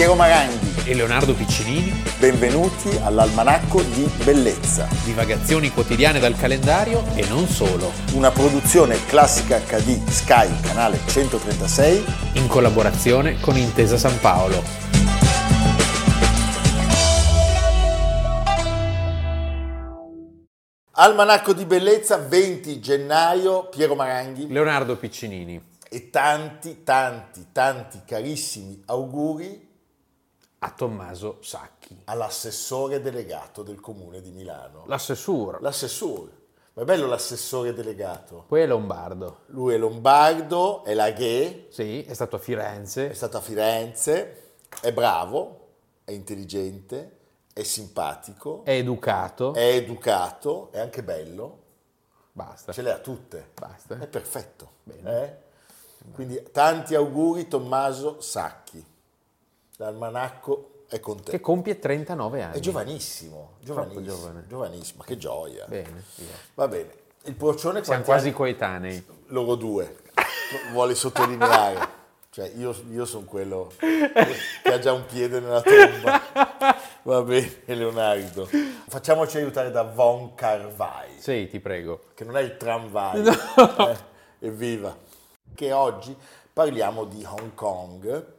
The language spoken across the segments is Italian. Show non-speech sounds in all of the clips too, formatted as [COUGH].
Piero Maranghi. e Leonardo Piccinini, Benvenuti all'Almanacco di Bellezza, divagazioni quotidiane dal calendario e non solo, una produzione classica HD Sky, canale 136. in collaborazione con Intesa San Paolo. Almanacco di Bellezza, 20 gennaio, Piero Maranghi. Leonardo Piccinini, E tanti, tanti, tanti carissimi auguri a Tommaso Sacchi. all'assessore delegato del comune di Milano. L'assessore, L'assessore. Ma è bello l'assessore delegato. poi è Lombardo. Lui è lombardo, è laghe, Sì, è stato a è Firenze. stato a Firenze, è bravo, è intelligente, è simpatico, È educato. è educato, è anche bello, Basta. ce le ha tutte. Basta. È perfetto. Bene. eh? Quindi tanti auguri Tommaso Sacchi. L'almanacco è con te. Che compie 39 anni. È giovanissimo, giovanissimo, giovane. giovanissimo, che gioia. Bene, via. Va bene. Il procione Siamo quasi anni- coetanei. loro due, vuole sottolineare. Cioè, io, io sono quello che ha già un piede nella tomba. Va bene, Leonardo. Facciamoci aiutare da Von Carvai, Sì, ti prego. che non è il tramvai. eh, evviva. Che oggi parliamo di Hong Kong.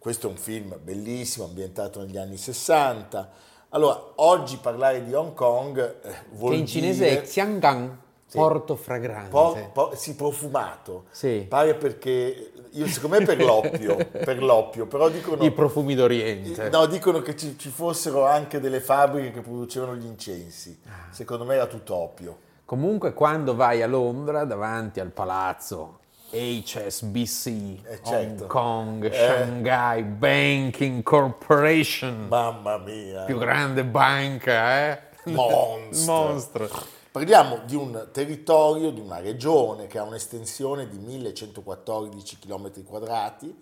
Questo è un film bellissimo, ambientato negli anni 60. Allora, oggi parlare di Hong Kong eh, vuol Che in cinese dire... è Xiangang, porto fragrante. Po- po- sì, profumato. Sì. Pare perché, io, secondo me per [LAUGHS] l'oppio, per l'oppio, però dicono, I profumi d'Oriente. no, dicono che ci, ci fossero anche delle fabbriche che producevano gli incensi. Ah. Secondo me era tutto oppio. Comunque quando vai a Londra davanti al palazzo HSBC, Eh, certo. Hong Kong, Eh. Shanghai Banking Corporation, Mamma mia. più grande banca, eh? Monstro. [LAUGHS] Mostro. Parliamo di un territorio, di una regione che ha un'estensione di 1114 km quadrati.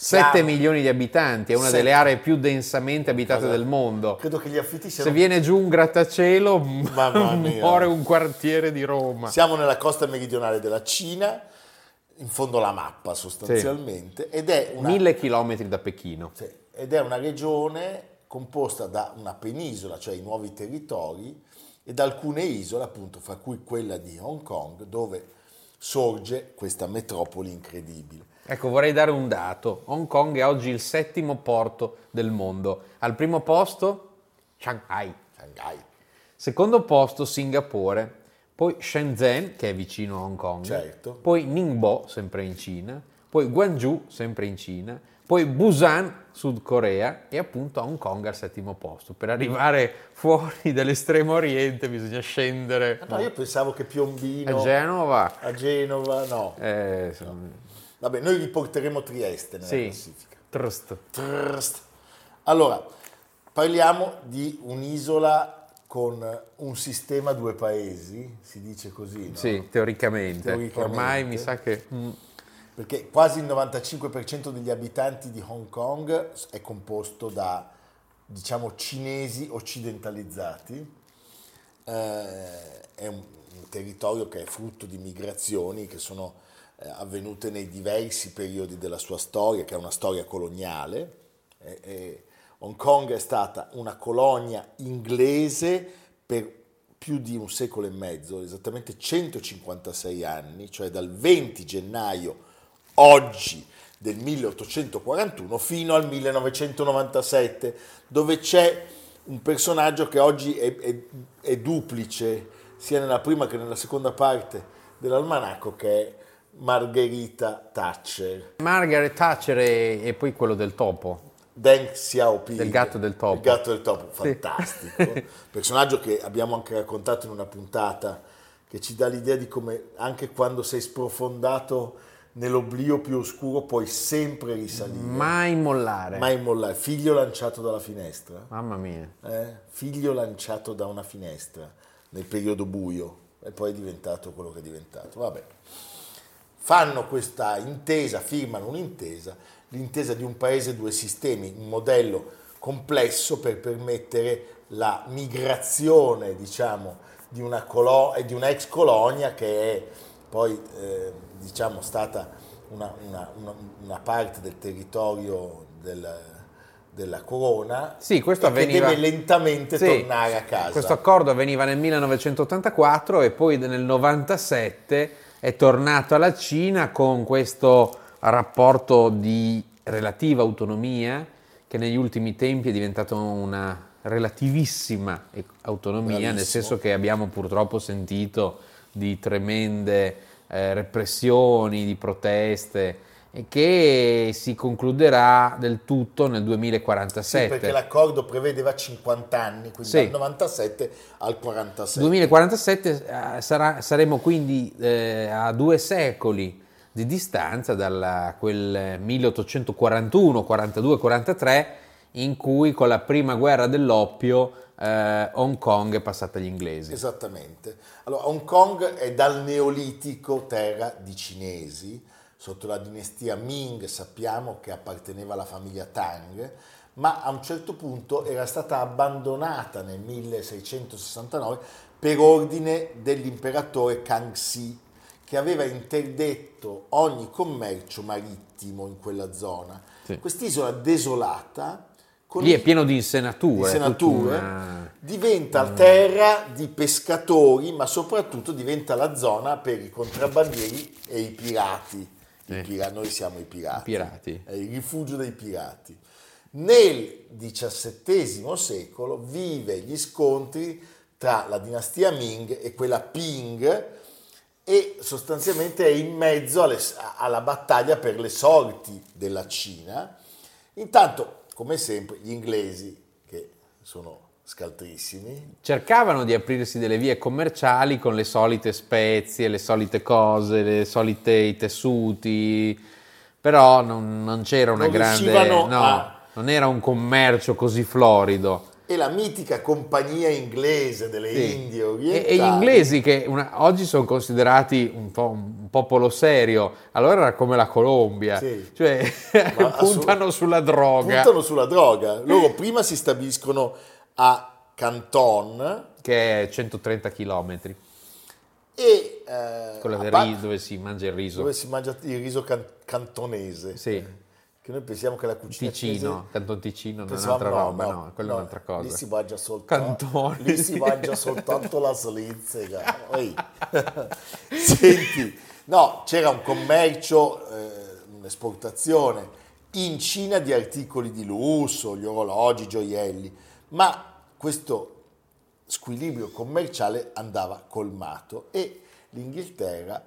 7 milioni di abitanti, è una Sette. delle aree più densamente abitate Cosa- del mondo. Credo che gli affitti Se siano... viene giù un grattacielo, [LAUGHS] muore un quartiere di Roma. Siamo nella costa meridionale della Cina, in fondo alla mappa sostanzialmente, ed è una... Mille chilometri da Pechino. Sì, ed è una regione composta da una penisola, cioè i nuovi territori, e da alcune isole, appunto, fra cui quella di Hong Kong, dove sorge questa metropoli incredibile. Ecco, vorrei dare un dato. Hong Kong è oggi il settimo porto del mondo. Al primo posto Shanghai, Shanghai, secondo posto Singapore, poi Shenzhen, che è vicino a Hong Kong, Certo. poi Ningbo, sempre in Cina, poi Guangzhou, sempre in Cina, poi Busan, Sud Corea e appunto Hong Kong al settimo posto. Per arrivare fuori dall'estremo oriente bisogna scendere Ah, no, io pensavo che Piombino a Genova. a Genova, no. Eh, insomma, Vabbè, noi riporteremo Trieste nella sì, classifica. trust. Trrst. Allora, parliamo di un'isola con un sistema due paesi, si dice così, no? Sì, teoricamente. Teoricamente. Ormai mi sa che... mm, Perché quasi il 95% degli abitanti di Hong Kong è composto da, diciamo, cinesi occidentalizzati. Eh, è un, un territorio che è frutto di migrazioni che sono eh, avvenute nei diversi periodi della sua storia, che è una storia coloniale. E- e Hong Kong è stata una colonia inglese per più di un secolo e mezzo, esattamente 156 anni, cioè dal 20 gennaio oggi del 1841 fino al 1997, dove c'è un personaggio che oggi è, è- è duplice sia nella prima che nella seconda parte dell'almanacco, che è Margherita Thatcher. Margaret Thatcher e, e poi quello del topo. Deng Xiaoping. Del gatto del topo. Il gatto del topo, Sì. fantastico. [LAUGHS] Personaggio che abbiamo anche raccontato in una puntata che ci dà l'idea di come anche quando sei sprofondato nell'oblio più oscuro puoi sempre risalire. Mai mollare. Mai mollare. Figlio lanciato dalla finestra. Mamma mia. eh? Figlio lanciato da una finestra nel periodo buio e poi è diventato quello che è diventato. Vabbè. Fanno questa intesa, firmano un'intesa, l'intesa di un paese, due sistemi, un modello complesso per permettere la migrazione, diciamo, di una, colo- di una ex colonia che è poi, eh, diciamo, stata una, una- una- parte del territorio del, della corona Sì, questo e che avveniva- deve lentamente Sì, tornare a casa. Questo accordo avveniva nel 1984 e poi nel 97 è tornato alla Cina con questo rapporto di relativa autonomia che negli ultimi tempi è diventato una relativissima autonomia, nel Bravissimo. senso che abbiamo purtroppo sentito di tremende eh, repressioni, di proteste e che si concluderà del tutto nel Sì, 2047. perché l'accordo prevedeva 50 anni, quindi Sì. dal 97 al 47. 2047 eh, sarà- saremo quindi eh, a due secoli di distanza da quel 1841, 42, 43 in cui con la prima guerra dell'oppio eh, Hong Kong è passata agli inglesi. Esattamente. Allora, Hong Kong è dal Neolitico terra di cinesi, sotto la dinastia Ming sappiamo che apparteneva alla famiglia Tang, ma a un certo punto era stata abbandonata nel 1669 per ordine dell'imperatore Kangxi, che aveva interdetto ogni commercio marittimo in quella zona. Sì. Quest'isola desolata Lì è pieno di insenature. di è senature, tutta una- diventa terra di pescatori, ma soprattutto diventa la zona per i contrabbandieri e i pirati. I Sì. pira- noi siamo i pirati. pirati. È il rifugio dei pirati. Nel XVII secolo vive gli scontri tra la dinastia Ming e quella Ping e sostanzialmente è in mezzo alle- alla battaglia per le sorti della Cina. Intanto, come sempre, gli inglesi, che sono scaltrissimi, Cercavano di aprirsi delle vie commerciali con le solite spezie, le solite cose, le solite i tessuti, però non, non c'era una Non grande... no, a- non era un commercio così florido. E la mitica compagnia inglese delle Sì. Indie E, orientali. e gli inglesi che una- oggi sono considerati un, po' un popolo serio, allora era come la Colombia, Sì. cioè [LAUGHS] puntano sulla droga, Puntano sulla droga. Loro prima si stabiliscono a Canton che è 130 km, e eh, quella del Ba- ri- dove si mangia il riso. dove si mangia il riso can- cantonese. Sì. Che noi pensiamo che la cucina Ticino, Canton Ticino, non è un'altra no, roba, no, no, quella no, è un'altra cosa. Lì si mangia soltanto, Cantoni. lì si mangia soltanto la slizzega. [LAUGHS] [LAUGHS] Senti, no, c'era un commercio, eh, un'esportazione in Cina di articoli di lusso, gli orologi, i gioielli, ma questo squilibrio commerciale andava colmato e l'Inghilterra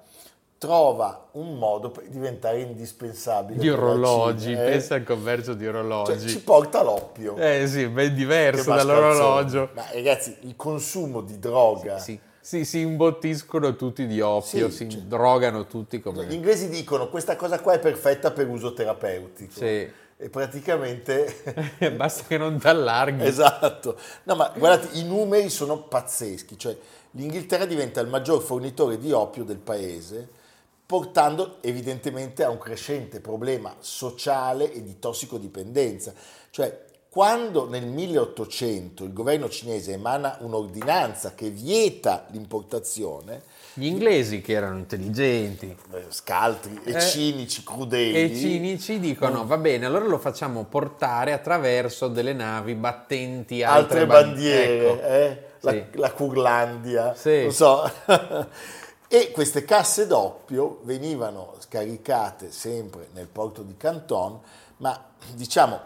trova un modo per diventare indispensabile. Di orologi, eh. pensa al commercio di Cioè, orologi. ci porta l'oppio. Eh sì, ben che diverso dall'orologio. Ma ragazzi, il consumo di droga. Sì, sì, si imbottiscono tutti di oppio, Sì, si cioè- drogano tutti Gli come... inglesi dicono questa cosa qua è perfetta per uso terapeutico. Sì. E praticamente [LAUGHS] Basta che non t'allarghi. Esatto, no ma guardate, i numeri sono pazzeschi, cioè l'Inghilterra diventa il maggior fornitore di oppio del paese, portando evidentemente a un crescente problema sociale e di tossicodipendenza. Cioè, quando nel 1800 il governo cinese emana un'ordinanza che vieta l'importazione, Gli inglesi che erano intelligenti eh, scaltri e Eh, cinici, crudeli, e cinici dicono va bene, allora lo facciamo portare attraverso delle navi battenti altre, altre ban- bandiere, ecco. eh? la, Sì. la Curlandia, Sì. non so. [LAUGHS] e queste casse d'oppio venivano scaricate sempre nel porto di Canton, ma diciamo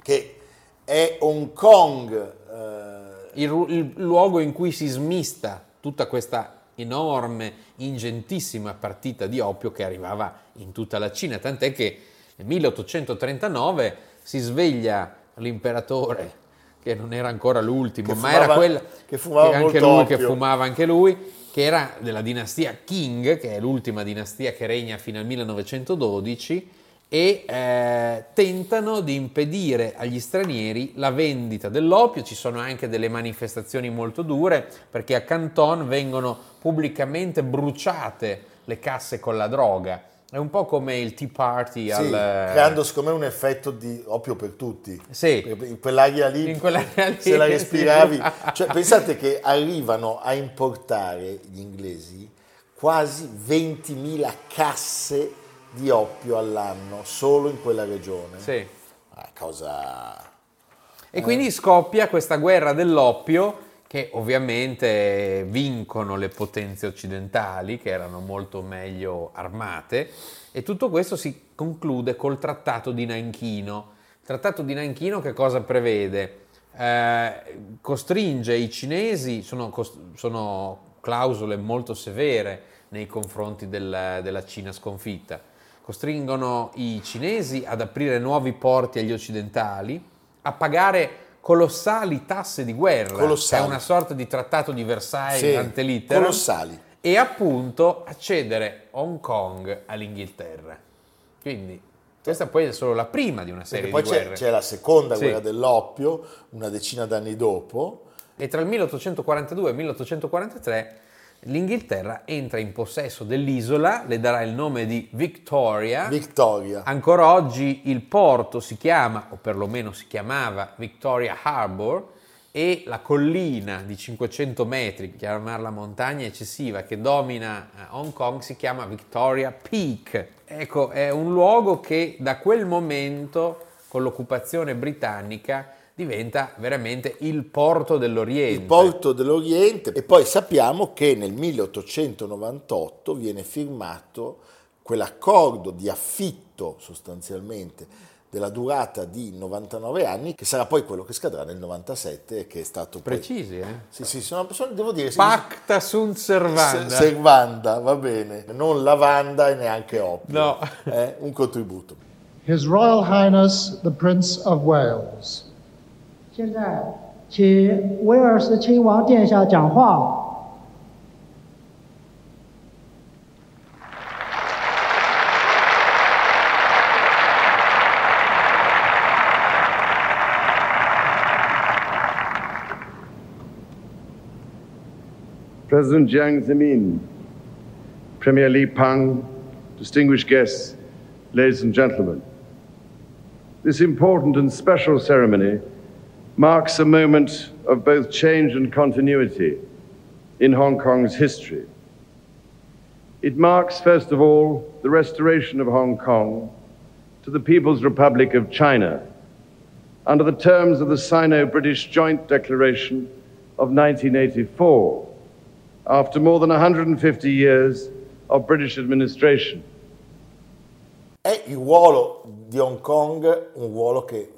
che è Hong Kong, eh, il, il luogo in cui si smista tutta questa enorme, ingentissima partita di oppio che arrivava in tutta la Cina, tant'è che nel 1839 si sveglia l'imperatore, che non era ancora l'ultimo, Che ma fumava- era quella che fumava anche lui, che fumava anche lui, che era della dinastia Qing, che è l'ultima dinastia che regna fino al 1912 e eh, tentano di impedire agli stranieri la vendita dell'oppio. Ci sono anche delle manifestazioni molto dure perché a Canton vengono pubblicamente bruciate le casse con la droga. È un po' come il Tea Party sì, al... creando secondo me un effetto di oppio per tutti. Sì. In quell'aria lì, In quell'area lì, se la sì. respiravi. Cioè, pensate che arrivano a importare gli inglesi quasi 20.000 casse di oppio all'anno solo in quella regione. Sì. eh, cosa... E quindi scoppia questa guerra dell'oppio che ovviamente vincono le potenze occidentali che erano molto meglio armate e tutto questo si conclude col trattato di Nanchino. Il trattato di Nanchino che cosa prevede? Eh, costringe i cinesi, sono, sono, clausole molto severe nei confronti del, della Cina sconfitta, costringono i cinesi ad aprire nuovi porti agli occidentali, a pagare colossali tasse di guerra, colossali. è una sorta di trattato di Versailles sì, ante litteram, colossali. e appunto accedere Hong Kong all'Inghilterra. Quindi questa poi è solo la prima di una serie poi di guerre. Poi c'è la seconda sì. guerra dell'oppio, una decina d'anni dopo. E tra il 1842 e il 1843 l'Inghilterra entra in possesso dell'isola, le darà il nome di Victoria. Victoria. Ancora oggi il porto si chiama, o perlomeno si chiamava Victoria Harbour, e la collina di 500 metri, chiamarla montagna eccessiva, che domina eh, Hong Kong si chiama Victoria Peak. Ecco, è un luogo che da quel momento, con l'occupazione britannica, diventa veramente il porto dell'Oriente. Il porto dell'Oriente e poi sappiamo che nel 1898 viene firmato quell'accordo di affitto sostanzialmente della durata di 99 anni, che sarà poi quello che scadrà nel 97 e che è stato poi... Precisi, eh? Sì, sì, sono, sono, devo dire... Pacta sunt servanda. Servanda, va bene. Non lavanda e neanche oppio. No. Eh? Un contributo. His Royal Highness the Prince of Wales 现在，请威尔斯亲王殿下讲话。President Jiang Zemin, Premier Li Peng, distinguished guests, ladies and gentlemen, this important and special ceremony marks a moment of both change and continuity in Hong Kong's history. It marks, first of all, the restoration of Hong Kong to the People's Republic of China under the terms of the Sino British Joint Declaration of 1984, after more than 150 years of British administration. È il ruolo di Hong Kong un ruolo che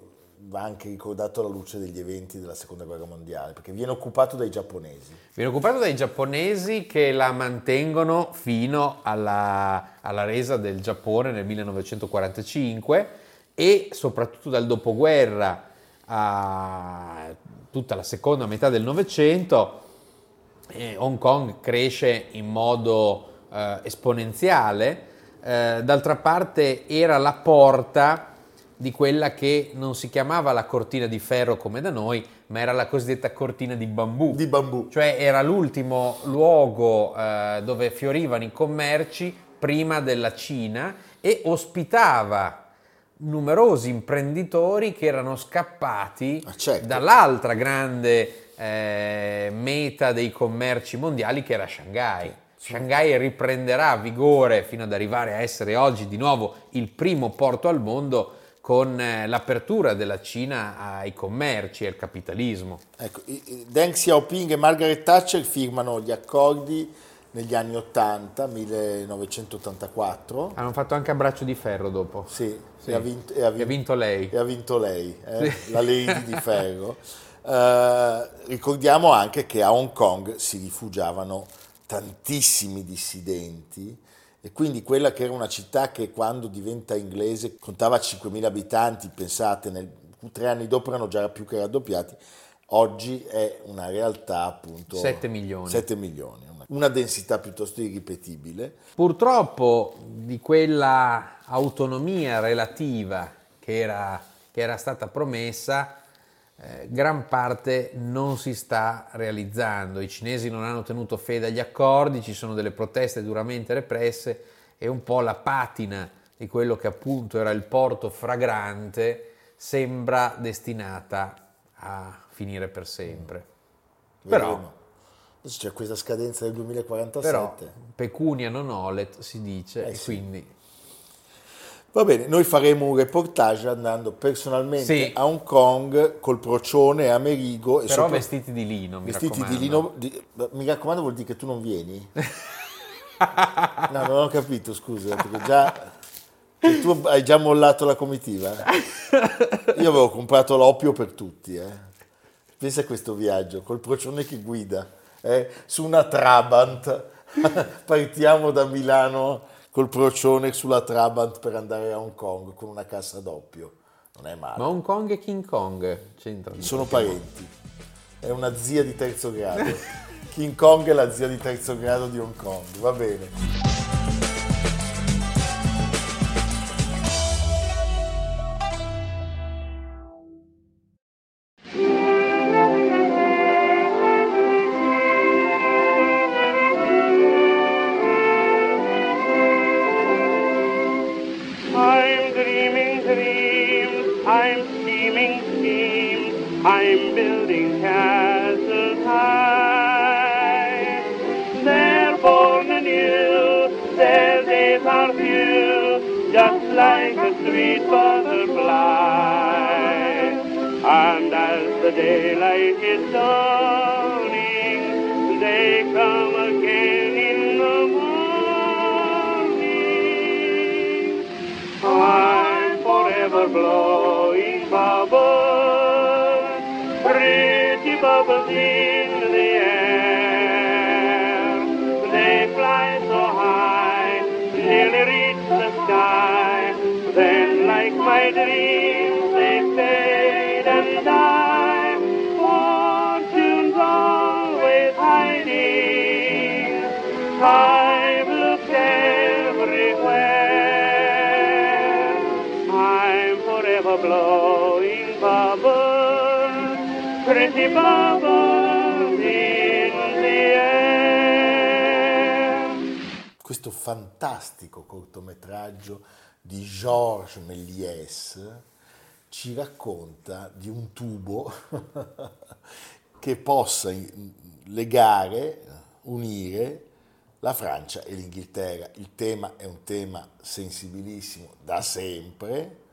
va anche ricordato alla luce degli eventi della seconda guerra mondiale, perché viene occupato dai giapponesi. Viene occupato dai giapponesi che la mantengono fino alla, alla resa del Giappone nel 1945 e soprattutto dal dopoguerra a tutta la seconda metà del Novecento eh, Hong Kong cresce in modo eh, esponenziale, eh, d'altra parte era la porta di quella che non si chiamava la cortina di ferro come da noi, ma era la cosiddetta cortina di bambù. Di bambù. Cioè era l'ultimo luogo eh, dove fiorivano i commerci prima della Cina e ospitava numerosi imprenditori che erano scappati ah, certo. dall'altra grande eh, meta dei commerci mondiali che era Shanghai. Shanghai riprenderà vigore fino ad arrivare a essere oggi di nuovo il primo porto al mondo con eh, l'apertura della Cina ai commerci e al capitalismo. Ecco, Deng Xiaoping e Margaret Thatcher firmano gli accordi negli anni 80, 1984. Hanno fatto anche a braccio di ferro dopo. Sì, sì. E, ha vinto, e, ha vinto, e, ha vinto, lei. E ha vinto lei, eh? sì. la Lady di ferro. Uh, [LAUGHS] ricordiamo anche che a Hong Kong si rifugiavano tantissimi dissidenti e quindi quella che era una città che quando diventa inglese contava 5.000 abitanti, pensate, nel, tre anni dopo erano già più che raddoppiati, oggi è una realtà appunto... 7 milioni. 7 milioni, una, una densità piuttosto irripetibile. Purtroppo di quella autonomia relativa che era, che era stata promessa, eh, gran parte non si sta realizzando. I cinesi non hanno tenuto fede agli accordi, ci sono delle proteste duramente represse e un po' la patina di quello che appunto era il porto fragrante sembra destinata a finire per sempre. Mm. Però c'è questa scadenza del 2047. Però pecunia non olet si dice, eh, sì. quindi Va bene, noi faremo un reportage andando personalmente Sì. a Hong Kong col procione e Amerigo. E Però sopra- vestiti di lino, mi vestiti di raccomando. lino. di- mi raccomando, vuol dire che tu non vieni? no, non ho capito, scusa, perché già. che tu hai già mollato la comitiva? Io avevo comprato l'oppio per tutti, eh. Pensa a questo viaggio, col procione che guida, eh, su una Trabant. [LAUGHS] Partiamo da Milano col procione sulla Trabant per andare a Hong Kong con una cassa doppio. Non è male. Ma Hong Kong e King Kong c'entrano? Sono parenti. È una zia di terzo grado. [LAUGHS] King Kong è la zia di terzo grado di Hong Kong. Va bene. Blowing bubbles, pretty bubbles in the air. They fly so high, nearly reach the sky. Then, like my dreams, forever blowing bubbles, pretty bubbles in the air. Questo fantastico cortometraggio di Georges Méliès ci racconta di un tubo [LAUGHS] che possa in- legare, unire la Francia e l'Inghilterra. Il tema è un tema sensibilissimo da sempre.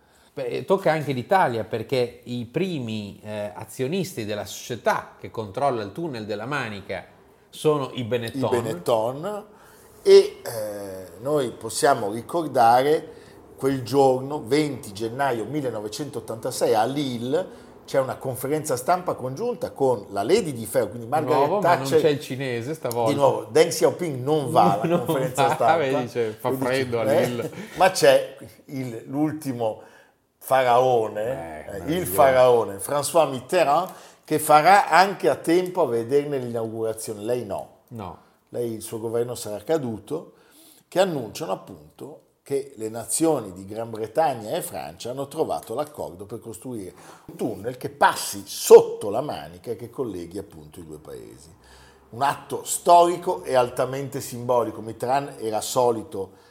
Tocca anche l'Italia perché i primi eh, azionisti della società che controlla il tunnel della Manica sono i i Benetton. Benetton e eh, noi possiamo ricordare quel giorno 20 gennaio 1986 a Lille c'è una conferenza stampa congiunta con la Lady di Ferro, quindi Di Margaret nuovo, ma non Thatcher. c'è il cinese stavolta. Di nuovo, Deng Xiaoping non va alla [LAUGHS] Non conferenza [LAUGHS] va, stampa. vedi, dice, fa freddo a eh, Lille. Ma c'è il- l'ultimo faraone, Eh, eh, il faraone François Mitterrand, che farà anche a tempo a vederne l'inaugurazione. Lei no No. lei il suo governo sarà caduto, che annunciano appunto che le nazioni di Gran Bretagna e Francia hanno trovato l'accordo per costruire un tunnel che passi sotto la manica e che colleghi appunto i due paesi. Un atto storico e altamente simbolico. Mitterrand era solito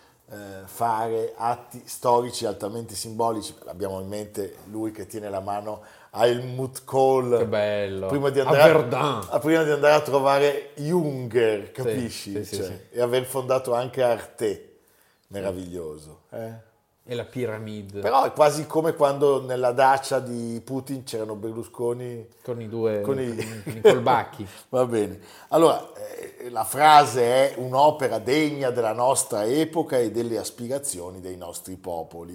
fare atti storici altamente simbolici. Abbiamo in mente lui che tiene la mano a Helmut Kohl. Che bello. Prima di A andare Verdun. a, prima di andare a trovare Junger, capisci? sì, sì, Cioè, sì. E aver fondato anche Arte. Meraviglioso. eh? E la piramide Però è quasi come quando nella dacia di Putin c'erano Berlusconi con i due con i, [LAUGHS] con i colbacchi. Va bene. Allora, eh, la frase è un'opera degna della nostra epoca e delle aspirazioni dei nostri popoli.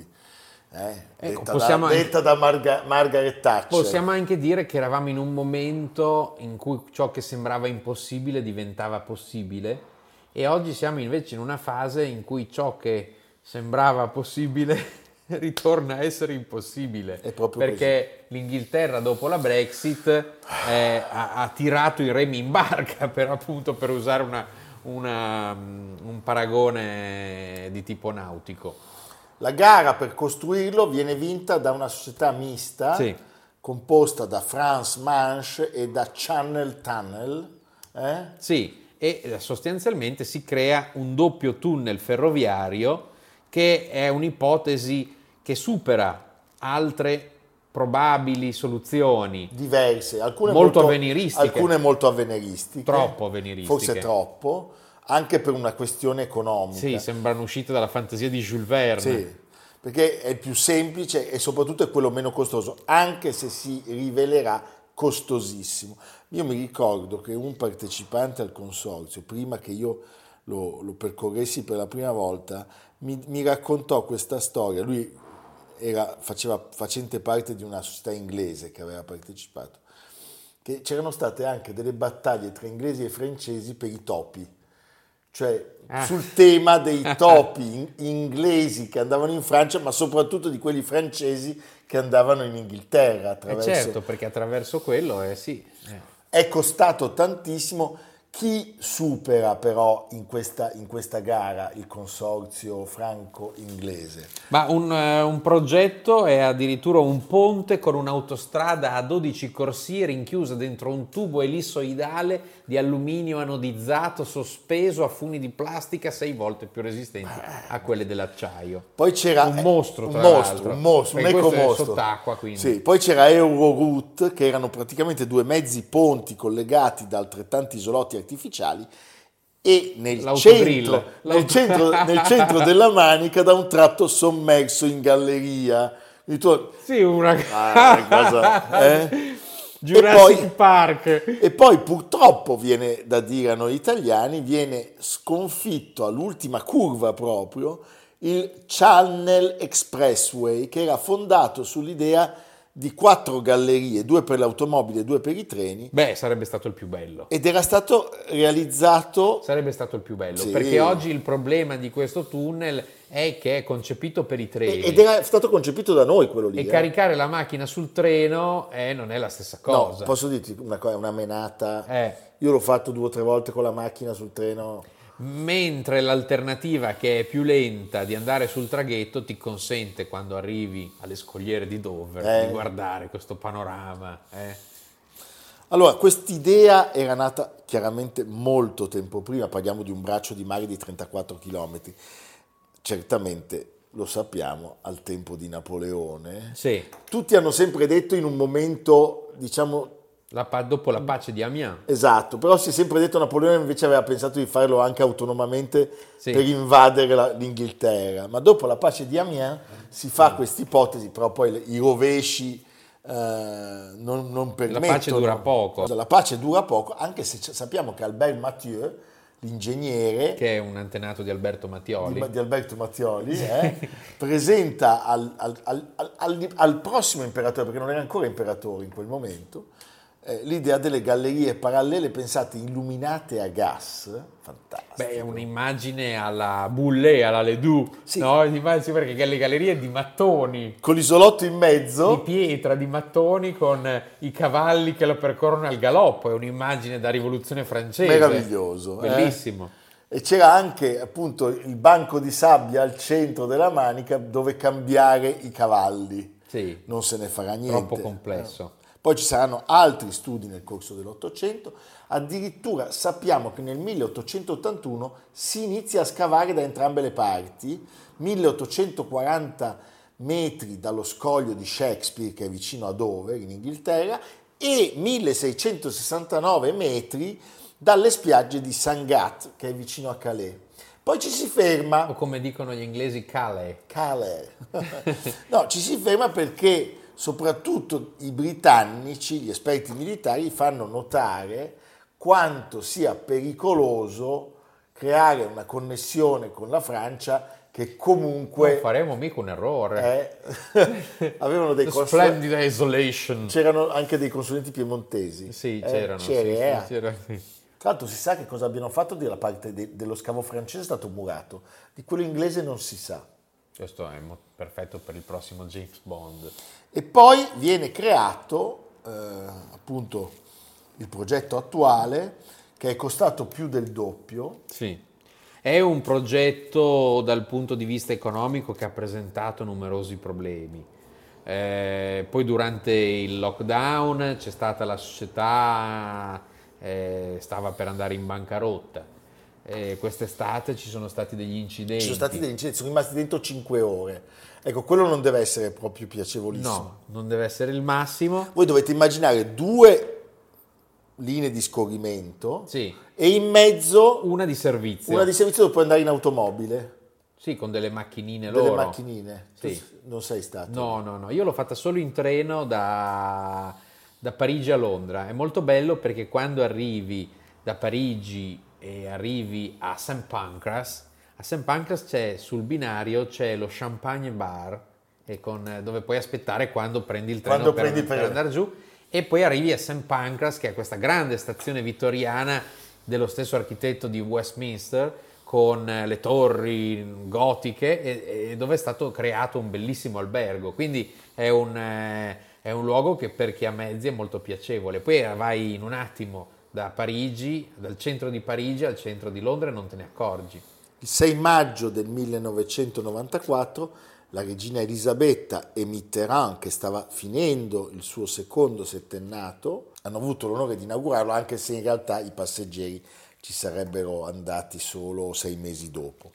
eh? Ecco, detta, da, detta da Marga- Margaret Thatcher. Possiamo anche dire che eravamo in un momento in cui ciò che sembrava impossibile diventava possibile e oggi siamo invece in una fase in cui ciò che sembrava possibile [LAUGHS] ritorna a essere impossibile. Perché l'Inghilterra dopo la Brexit eh, ha, ha tirato i remi in barca per appunto per usare una- una, mm, un paragone di tipo nautico. La gara per costruirlo viene vinta da una società mista Sì. composta da France Manche e da Channel Tunnel. eh? Sì, e eh, sostanzialmente si crea un doppio tunnel ferroviario che è un'ipotesi che supera altre probabili soluzioni. diverse, alcune Molto molto, avveniristiche. alcune molto avveniristiche, Troppo avveniristiche. forse troppo, anche per una questione economica. Sì, sembrano uscite dalla fantasia di Jules Verne. Sì, perché è il più semplice e soprattutto è quello meno costoso, anche se si rivelerà costosissimo. Io mi ricordo che un partecipante al consorzio, prima che io lo, lo percorressi per la prima volta, mi, mi raccontò questa storia. Lui era, faceva facente parte di una società inglese che aveva partecipato, che c'erano state anche delle battaglie tra inglesi e francesi per i topi, cioè Ah. sul tema dei [LAUGHS] topi in- inglesi che andavano in Francia, ma soprattutto di quelli francesi che andavano in Inghilterra. Eh Attraverso... certo, perché attraverso quello, eh sì. eh. È costato tantissimo. Chi supera però in questa, in questa gara il consorzio franco-inglese? Ma un, eh, un progetto è addirittura un ponte con un'autostrada a 12 corsie rinchiusa dentro un tubo ellissoidale di alluminio anodizzato sospeso a funi di plastica sei volte più resistenti a quelle dell'acciaio. Poi c'era Un mostro, un tra mostro, un mostro, un questo è ecomostro. sott'acqua, quindi. Sì, poi c'era Euroroute, che erano praticamente due mezzi ponti collegati da altrettanti isolotti artificiali e nel centro, nel, centro, nel centro [LAUGHS] della Manica da un tratto sommerso in galleria. Tu- Sì, una Ah, cosa, [LAUGHS] eh? Jurassic E poi- Park. E poi purtroppo viene da dire a noi italiani, viene sconfitto all'ultima curva proprio il Channel Expressway che era fondato sull'idea di quattro gallerie, due per l'automobile e due per i treni Beh, sarebbe stato il più bello. ed era stato realizzato Sarebbe stato il più bello, Sì. perché oggi il problema di questo tunnel è che è concepito per i treni. ed era stato concepito da noi quello lì. E eh. caricare la macchina sul treno eh, non è la stessa No, cosa. posso dirti una, cosa, una menata. Eh. Io l'ho fatto due o tre volte con la macchina sul treno. Mentre l'alternativa che è più lenta di andare sul traghetto ti consente quando arrivi alle scogliere di Dover Eh. di guardare questo panorama. eh. Allora, quest'idea era nata chiaramente molto tempo prima, parliamo di un braccio di mare di 34 km. Certamente lo sappiamo al tempo di Napoleone. Sì, Tutti hanno sempre detto in un momento, diciamo, la pa- dopo la pace di Amiens. esatto, però si è sempre detto Napoleone invece aveva pensato di farlo anche autonomamente Sì. per invadere la- l'Inghilterra. Ma dopo la pace di Amiens si fa questa ipotesi, però poi le- i rovesci eh, non, non permettono. pace dura poco. La pace dura poco, anche se c- sappiamo che Albert Mathieu, l'ingegnere che è un antenato di Alberto Mattioli. di, di Alberto Mattioli, eh, [LAUGHS] presenta al- al- al- al prossimo imperatore, perché non era ancora imperatore in quel momento, eh, l'idea delle gallerie parallele pensate illuminate a gas, fantastico. Beh, è un'immagine alla Boulé, alla Ledoux, Sì. no? Immagini perché le gallerie di mattoni, Con l'isolotto in di mezzo, pietra, di mattoni con eh, i cavalli che lo percorrono al galoppo, è un'immagine da rivoluzione francese. meraviglioso. eh. Bellissimo. E c'era anche appunto il banco di sabbia al centro della manica dove cambiare i cavalli. Sì, Non se ne farà niente. troppo complesso. Poi ci saranno altri studi nel corso dell'Ottocento, addirittura sappiamo che nel 1881 si inizia a scavare da entrambe le parti, 1840 metri dallo scoglio di Shakespeare che è vicino a Dover in Inghilterra e 1669 metri dalle spiagge di Sangat che è vicino a Calais. Poi ci si ferma O come dicono gli inglesi, Calais. Calais. [LAUGHS] no, ci si ferma perché soprattutto i britannici, gli esperti militari, fanno notare quanto sia pericoloso creare una connessione con la Francia che comunque Non faremo mica un errore. eh, [LAUGHS] avevano dei [LAUGHS] consul- Splendida isolation. c'erano anche dei consulenti piemontesi. Sì, Eh, c'erano. c'era, sì, eh. c'era. Tra l'altro si sa che cosa abbiano fatto della parte de- dello scavo francese è stato murato, di quello inglese non si sa. Questo è mo- perfetto per il prossimo James Bond. E poi viene creato eh, appunto il progetto attuale che è costato più del doppio. Sì. È un progetto dal punto di vista economico che ha presentato numerosi problemi. Eh, poi durante il lockdown c'è stata la società, eh, stava per andare in bancarotta. Eh, quest'estate ci sono stati degli incidenti. Ci sono stati degli incidenti, sono rimasti dentro 5 ore. Ecco, quello non deve essere proprio piacevolissimo. No, non deve essere il massimo. Voi dovete immaginare due linee di scorrimento Sì, e in mezzo una di servizio. una di servizio dove puoi andare in automobile. Sì, con delle macchinine delle loro. macchinine. Tu Sì. non sei stato? No, no, no, io l'ho fatta solo in treno da, da Parigi a Londra. È molto bello perché quando arrivi da Parigi e arrivi a St. Pancras, a St. Pancras c'è sul binario c'è lo Champagne Bar e con- dove puoi aspettare quando prendi il treno per, prendi per- andare giù e poi arrivi a St. Pancras che è questa grande stazione vittoriana dello stesso architetto di Westminster con eh, le torri gotiche e, e dove è stato creato un bellissimo albergo. Quindi è un, eh, è un luogo che per chi ha mezzi è molto piacevole. Poi vai in un attimo da Parigi, dal centro di Parigi al centro di Londra e non te ne accorgi. Il 6 maggio del 1994 la regina Elisabetta e Mitterrand, che stava finendo il suo secondo settennato, hanno avuto l'onore di inaugurarlo, anche se in realtà i passeggeri ci sarebbero andati solo sei mesi dopo.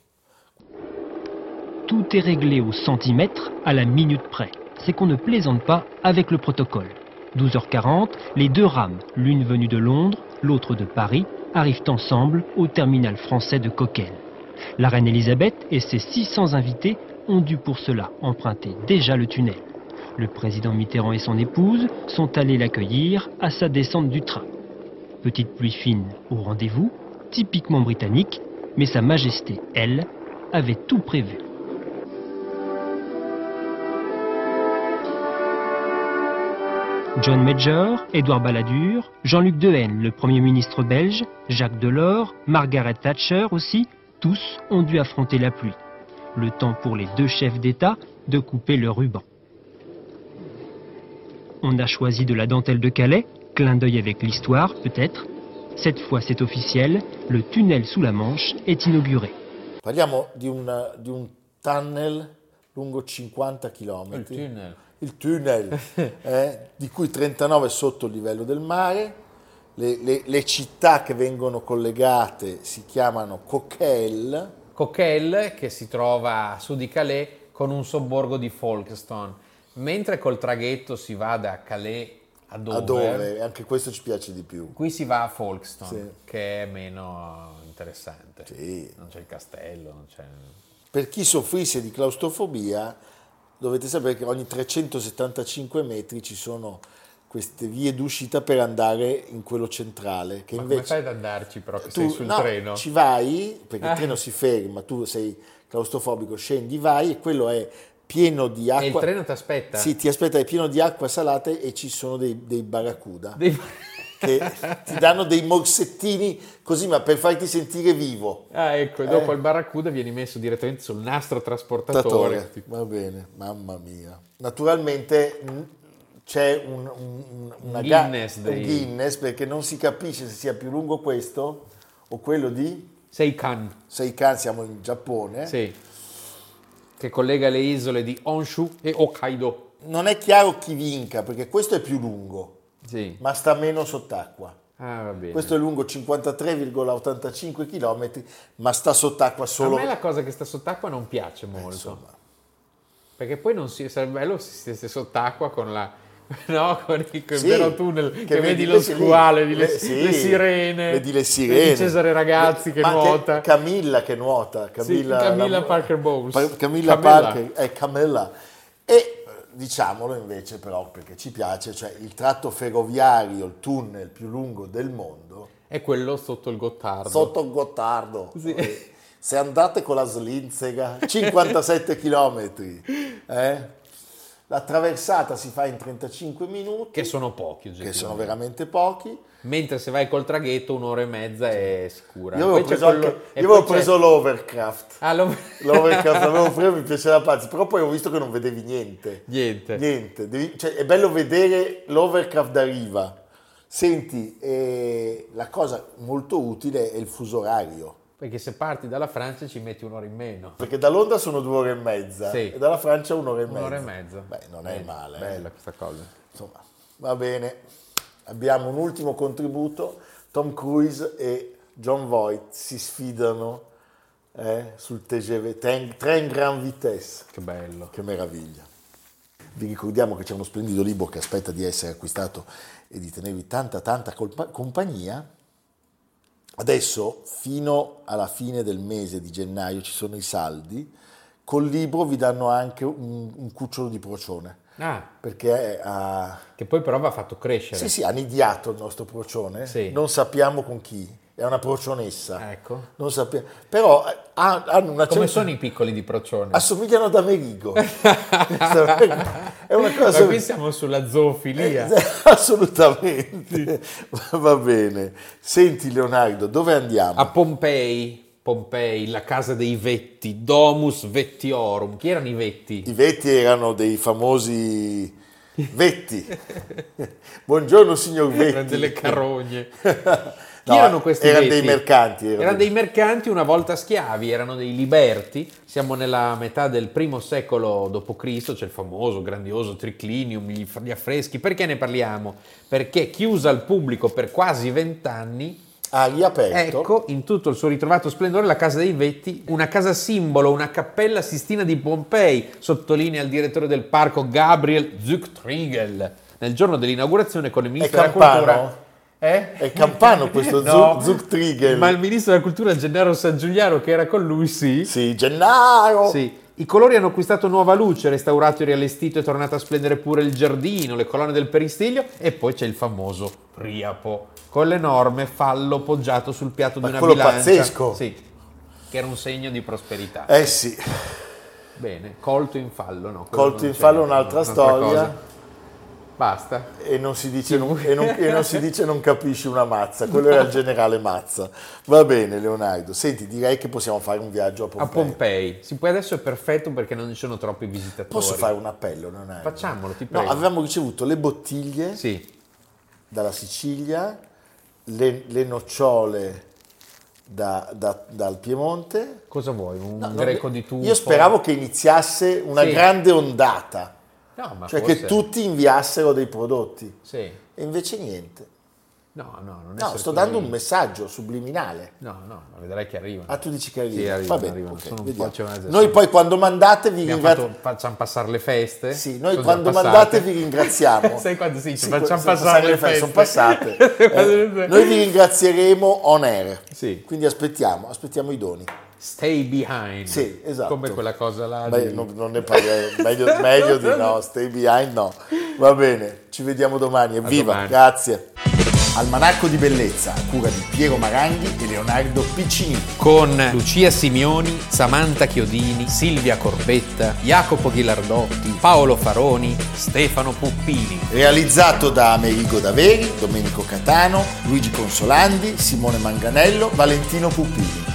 Tout est réglé au centimètre à la minute près. C'est qu'on ne plaisante pas avec le protocole. 12h40, les deux rames, l'une venue de Londres, l'autre de Paris, arrivent ensemble au terminal français de Coquel. La reine Elisabeth et ses 600 invités ont dû pour cela emprunter déjà le tunnel. Le président Mitterrand et son épouse sont allés l'accueillir à sa descente du train. Petite pluie fine au rendez-vous, typiquement britannique, mais Sa Majesté, elle, avait tout prévu. John Major, Édouard Balladur, Jean-Luc Dehaene, le Premier ministre belge, Jacques Delors, Margaret Thatcher aussi, tous ont dû affronter la pluie. Le temps pour les deux chefs d'État de couper le ruban. On a choisi de la dentelle de Calais, clin d'œil avec l'histoire peut-être. Cette fois c'est officiel, le tunnel sous la Manche est inauguré. Parliamo di un, di un tunnel lungo 50 km. Il tunnel. Il tunnel, [LAUGHS] eh, di cui 39 sotto il livello del mare. Le, le- le città che vengono collegate si chiamano Coquel. Coquel che si trova a sud di Calais con un sobborgo di Folkestone, mentre col traghetto si va da Calais a Dover, A dove? Anche questo ci piace di più. qui si va a Folkestone Sì. che è meno interessante. Sì. Non c'è il castello, non c'è... Per chi soffrisse di claustrofobia, dovete sapere che ogni 375 metri ci sono queste vie d'uscita per andare in quello centrale. Che Ma invece come fai ad andarci però che tu sei sul no, treno? ci vai, perché Ah. il treno si ferma, tu sei claustrofobico, scendi, vai e quello è pieno di acqua. E il treno ti aspetta? Sì, ti aspetta, è pieno di acqua salata e ci sono dei, dei barracuda Devi- che ti danno dei morsettini così, ma per farti sentire vivo. Ah, ecco, e dopo Eh. il barracuda vieni messo direttamente sul nastro trasportatore. Tatore. Va bene, mamma mia. Naturalmente mh, c'è un, un- una ga- Guinness un dei- Guinness perché non si capisce se sia più lungo questo o quello di Seikan, Seikan, siamo in Giappone. sì, che collega le isole di Honshu e Hokkaido. Non è chiaro chi vinca perché questo è più lungo, Sì. ma sta meno sott'acqua. Ah, va bene. Questo è lungo 53,85 km, ma sta sott'acqua A solo. me la cosa che sta sott'acqua non piace molto. insomma. Perché poi non si, sarebbe bello se stesse sott'acqua con la... [LAUGHS] No, con il, con Sì, vero tunnel, che, che vedi, vedi lo squale, vedi le, le- sì, le sirene, Vedi le vedi sirene. Cesare Ragazzi che Ma anche nuota. Camilla che nuota. Camilla, Camilla la- Parker Bowles. Pa- Camilla Camilla. Parker, è Camilla. E eh, diciamolo invece però perché ci piace, cioè il tratto ferroviario, il tunnel più lungo del mondo, È quello sotto il Gottardo. sotto il Gottardo. Sì. Se andate con la Slinzega, 57 km. eh? La traversata si fa in 35 minuti, Che sono pochi, che sono veramente pochi. Mentre se vai col traghetto un'ora e mezza è sicura. Io avevo preso, quello- anche- io avevo preso l'Overcraft. Ah, lo- [LAUGHS] L'Overcraft l'avevo preso, mi piaceva pazzi, però poi ho visto che non vedevi niente. Niente. Niente, devi- cioè, è bello vedere l'Overcraft da riva. Senti, eh, la cosa molto utile è il fuso orario, Perché se parti dalla Francia ci metti un'ora in meno. perché da Londra sono due ore e mezza Sì. e dalla Francia un'ora e mezza. Un'ora e mezza. Beh, non è Bella, male. eh. Bella questa cosa. Insomma, va bene. Abbiamo un ultimo contributo. Tom Cruise e John Voight si sfidano eh, sul TGV, Tren, Tren Grand Vitesse. Che bello. Che meraviglia. Vi ricordiamo che c'è uno splendido libro che aspetta di essere acquistato e di tenervi tanta tanta colpa- compagnia. Adesso fino alla fine del mese di gennaio ci sono i saldi, col libro vi danno anche un, un cucciolo di procione, Ah, perché ha, che poi però va fatto crescere. sì, sì, ha nidiato il nostro procione, Sì. non sappiamo con chi, è una procionessa, Ecco. non sappiamo, però eh, ha- hanno una Come certa- sono i piccoli di procione? assomigliano ad Amerigo, [LAUGHS] è una cosa... Ma qui siamo sulla zoofilia. Eh, Assolutamente, [LAUGHS] va bene. Senti Leonardo, dove andiamo? A Pompei, Pompei, la casa dei Vetti, Domus Vettiorum. Chi erano i Vetti? I Vetti erano dei famosi Vetti. [LAUGHS] Buongiorno signor Vetti. Erano delle carogne. No, Chi erano questi erano dei mercanti, erano Erano dei- mercanti una volta schiavi, erano dei liberti. Siamo nella metà del primo secolo d.C., c'è il famoso, grandioso triclinium, gli, affreschi. Perché ne parliamo? Perché chiusa al pubblico per quasi vent'anni, Ah, riaperto. Ecco, in tutto il suo ritrovato splendore, la casa dei Vetti, una casa simbolo, una cappella Sistina di Pompei, sottolinea il direttore del parco Gabriel Zuchtriegel, nel giorno dell'inaugurazione con il ministro della cultura. Eh? È Campano questo No, Zu- Zuchtriegel. Ma il ministro della cultura Gennaro San Giuliano, che era con lui, sì. Sì, Gennaro. Sì. I colori hanno acquistato nuova luce, restaurato e riallestito, è tornato a splendere pure il giardino, le colonne del peristiglio e poi c'è il famoso Priapo con l'enorme fallo poggiato sul piatto Ma di una quello bilancia. pazzesco. Sì, che era un segno di prosperità. Eh sì, Bene, colto in fallo, no? quello colto in fallo un'altra storia cosa. Basta. e non, si dice, non, e, non, e non si dice non capisci una mazza, quello era il generale Mazza. Va bene Leonardo, senti direi che possiamo fare un viaggio a A Pompei. Pompei. Sì, poi adesso è perfetto perché non ci sono troppi visitatori. Posso fare un appello Leonardo? Facciamolo, ti No, prego. avevamo ricevuto le bottiglie Sì, dalla Sicilia, le, le nocciole da- da- dal Piemonte. cosa vuoi? Un No, greco no, di tuffo? Io speravo che iniziasse una Sì. grande ondata, No, cioè forse- che tutti inviassero dei prodotti. Sì. E invece niente. No, no, non No, essere sto dando un messaggio subliminale. No, no, ma vedrai che arrivano. Ah, tu dici che arriva? Sì, arrivano, Va bene, arrivano. ok, Sono un vediamo. po' Noi poi quando mandate vi ringraziamo. facciamo passare le feste. Sì, noi quando mandate vi ringraziamo. [LAUGHS] Sai quando si dice Sì, facciamo passare le feste? Sono passate. [LAUGHS] Eh, noi vi ringrazieremo on air. Sì. Quindi aspettiamo, aspettiamo i doni. Stay behind. Sì, esatto. Come quella cosa là. Beh, di- non, non ne parliamo, meglio, meglio di no, stay behind no. Va bene, ci vediamo domani, evviva, domani. grazie. Almanacco di bellezza, a cura di Piero Maranghi e Leonardo Piccini. Con Lucia Simioni, Samantha Chiodini, Silvia Corbetta, Jacopo Ghilardotti, Paolo Faroni, Stefano Puppini. Realizzato da Amerigo Daveri, Domenico Catano, Luigi Consolandi, Simone Manganello, Valentino Puppini.